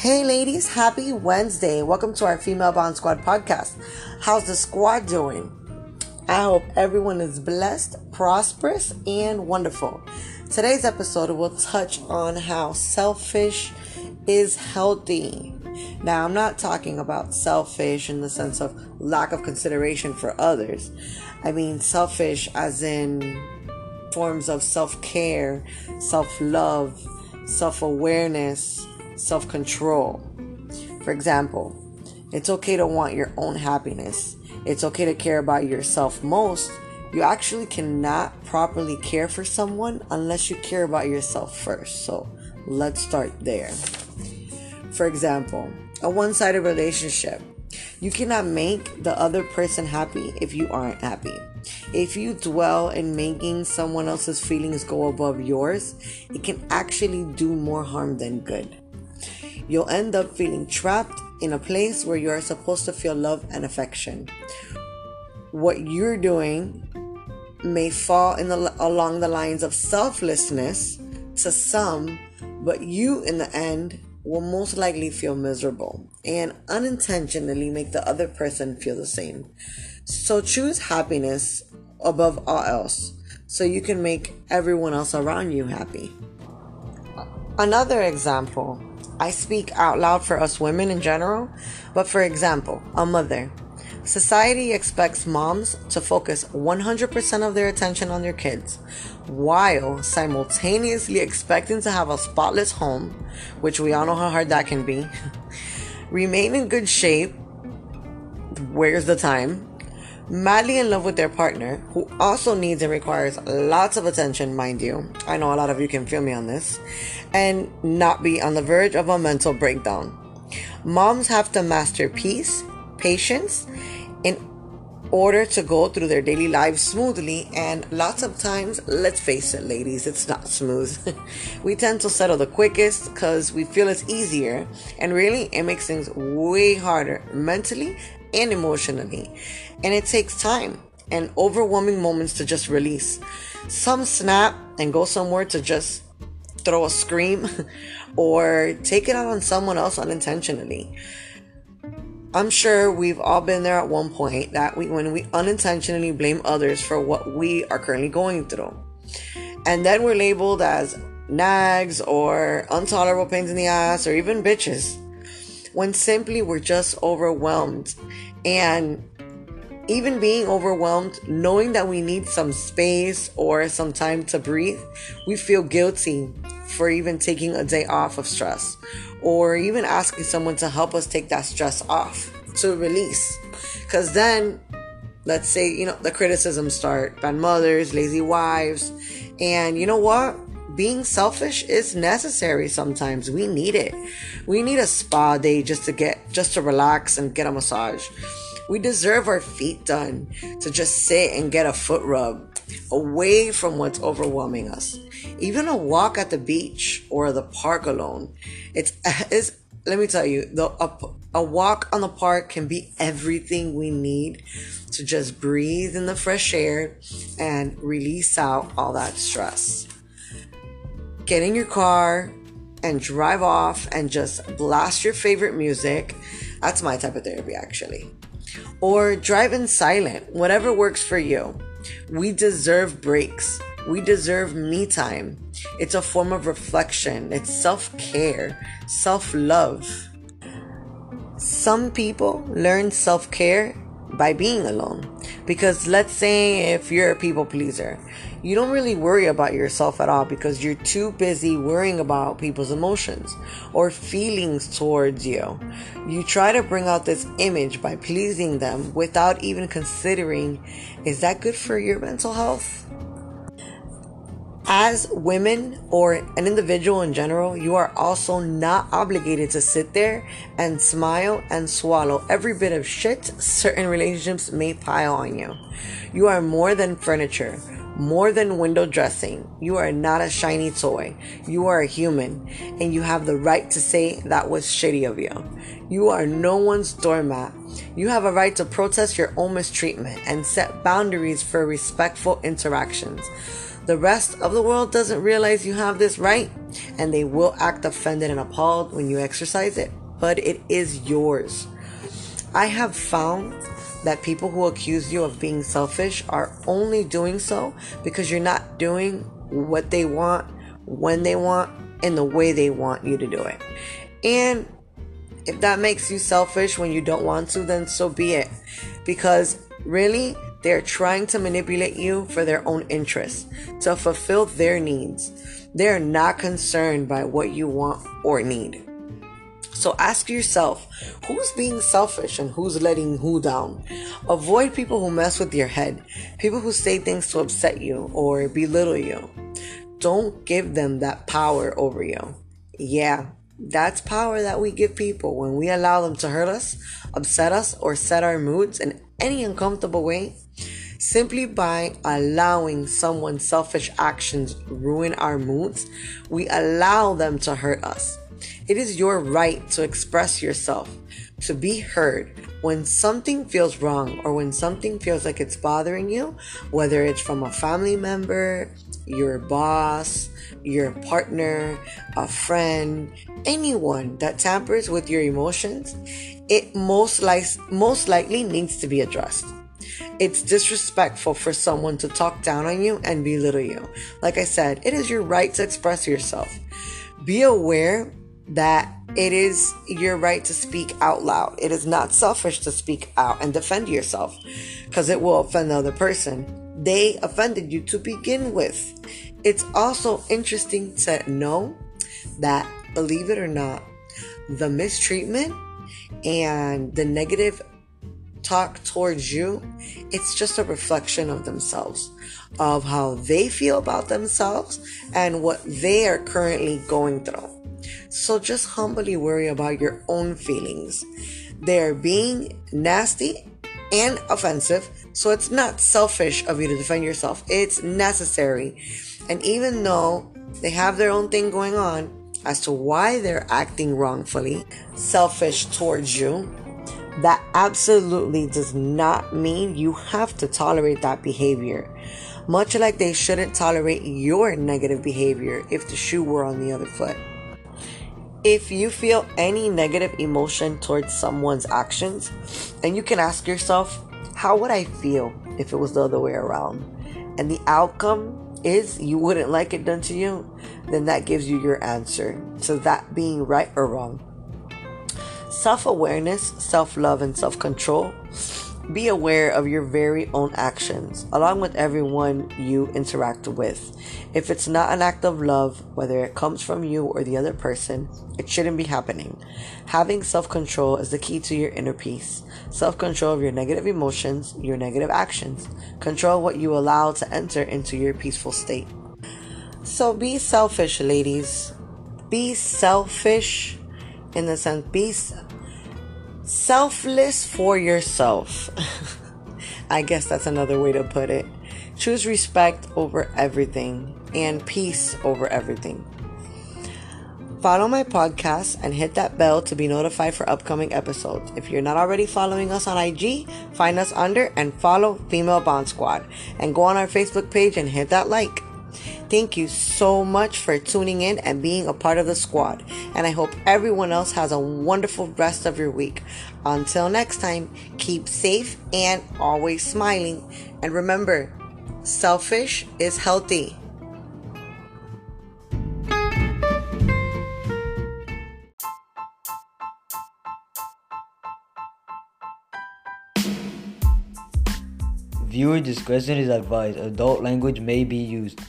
Hey, ladies, happy Wednesday. Welcome to our Female Bond Squad podcast. How's the squad doing? I hope everyone is blessed, prosperous, and wonderful. Today's episode will touch on how selfish is healthy. Now, I'm not talking about selfish in the sense of lack of consideration for others. I mean selfish as in forms of self care, self love, self awareness, self control. For example, it's okay to want your own happiness. It's okay to care about yourself most. You actually cannot properly care for someone unless you care about yourself first. So let's start there. For example, a one sided relationship. You cannot make the other person happy if you aren't happy. If you dwell in making someone else's feelings go above yours, it can actually do more harm than good you'll end up feeling trapped in a place where you are supposed to feel love and affection. What you're doing may fall in the, along the lines of selflessness to some, but you in the end will most likely feel miserable and unintentionally make the other person feel the same. So choose happiness above all else so you can make everyone else around you happy. Another example I speak out loud for us women in general, but for example, a mother. Society expects moms to focus 100% of their attention on their kids while simultaneously expecting to have a spotless home, which we all know how hard that can be, remain in good shape, where's the time, madly in love with their partner, who also needs and requires lots of attention, mind you. I know a lot of you can feel me on this, and not be on the verge of a mental breakdown. Moms have to master peace, patience, in order to go through their daily lives smoothly. And lots of times, let's face it, ladies, it's not smooth. we tend to settle the quickest because we feel it's easier, and really, it makes things way harder mentally and emotionally. And it takes time and overwhelming moments to just release. Some snap and go somewhere to just throw a scream or take it out on someone else unintentionally. I'm sure we've all been there at one point that we when we unintentionally blame others for what we are currently going through. And then we're labeled as nags or intolerable pains in the ass or even bitches when simply we're just overwhelmed. And even being overwhelmed, knowing that we need some space or some time to breathe, we feel guilty for even taking a day off of stress or even asking someone to help us take that stress off to release. Because then, let's say, you know, the criticisms start bad mothers, lazy wives, and you know what? Being selfish is necessary sometimes. We need it. We need a spa day just to get just to relax and get a massage. We deserve our feet done to just sit and get a foot rub away from what's overwhelming us. Even a walk at the beach or the park alone. It's is let me tell you, the a, a walk on the park can be everything we need to just breathe in the fresh air and release out all that stress get in your car and drive off and just blast your favorite music. That's my type of therapy, actually. Or drive in silent, whatever works for you. We deserve breaks. We deserve me time. It's a form of reflection, it's self care, self love. Some people learn self care by being alone. Because let's say if you're a people pleaser, you don't really worry about yourself at all because you're too busy worrying about people's emotions or feelings towards you. You try to bring out this image by pleasing them without even considering is that good for your mental health? As women or an individual in general, you are also not obligated to sit there and smile and swallow every bit of shit certain relationships may pile on you. You are more than furniture, more than window dressing. You are not a shiny toy. You are a human, and you have the right to say that was shitty of you. You are no one's doormat. You have a right to protest your own mistreatment and set boundaries for respectful interactions. The rest of the world doesn't realize you have this right, and they will act offended and appalled when you exercise it, but it is yours. I have found that people who accuse you of being selfish are only doing so because you're not doing what they want, when they want, and the way they want you to do it. And if that makes you selfish when you don't want to, then so be it. Because really, they're trying to manipulate you for their own interests, to fulfill their needs. They're not concerned by what you want or need. So ask yourself who's being selfish and who's letting who down. Avoid people who mess with your head, people who say things to upset you or belittle you. Don't give them that power over you. Yeah, that's power that we give people when we allow them to hurt us, upset us, or set our moods in any uncomfortable way. Simply by allowing someone's selfish actions ruin our moods, we allow them to hurt us. It is your right to express yourself, to be heard. When something feels wrong or when something feels like it's bothering you, whether it's from a family member, your boss, your partner, a friend, anyone that tampers with your emotions, it most, li- most likely needs to be addressed. It's disrespectful for someone to talk down on you and belittle you. Like I said, it is your right to express yourself. Be aware that it is your right to speak out loud. It is not selfish to speak out and defend yourself because it will offend the other person. They offended you to begin with. It's also interesting to know that, believe it or not, the mistreatment and the negative talk towards you, it's just a reflection of themselves, of how they feel about themselves and what they are currently going through. So just humbly worry about your own feelings. They're being nasty and offensive, so it's not selfish of you to defend yourself. It's necessary. And even though they have their own thing going on as to why they're acting wrongfully, selfish towards you, that absolutely does not mean you have to tolerate that behavior. Much like they shouldn't tolerate your negative behavior if the shoe were on the other foot. If you feel any negative emotion towards someone's actions, and you can ask yourself, how would I feel if it was the other way around? And the outcome is you wouldn't like it done to you, then that gives you your answer to that being right or wrong. Self awareness, self love, and self control. Be aware of your very own actions, along with everyone you interact with. If it's not an act of love, whether it comes from you or the other person, it shouldn't be happening. Having self control is the key to your inner peace. Self control of your negative emotions, your negative actions. Control what you allow to enter into your peaceful state. So be selfish, ladies. Be selfish in the sense, be selfless for yourself. I guess that's another way to put it. Choose respect over everything and peace over everything. Follow my podcast and hit that bell to be notified for upcoming episodes. If you're not already following us on IG, find us under and follow Female Bond Squad and go on our Facebook page and hit that like. Thank you so much for tuning in and being a part of the squad. And I hope everyone else has a wonderful rest of your week. Until next time, keep safe and always smiling. And remember, selfish is healthy. Viewer discretion is advised. Adult language may be used.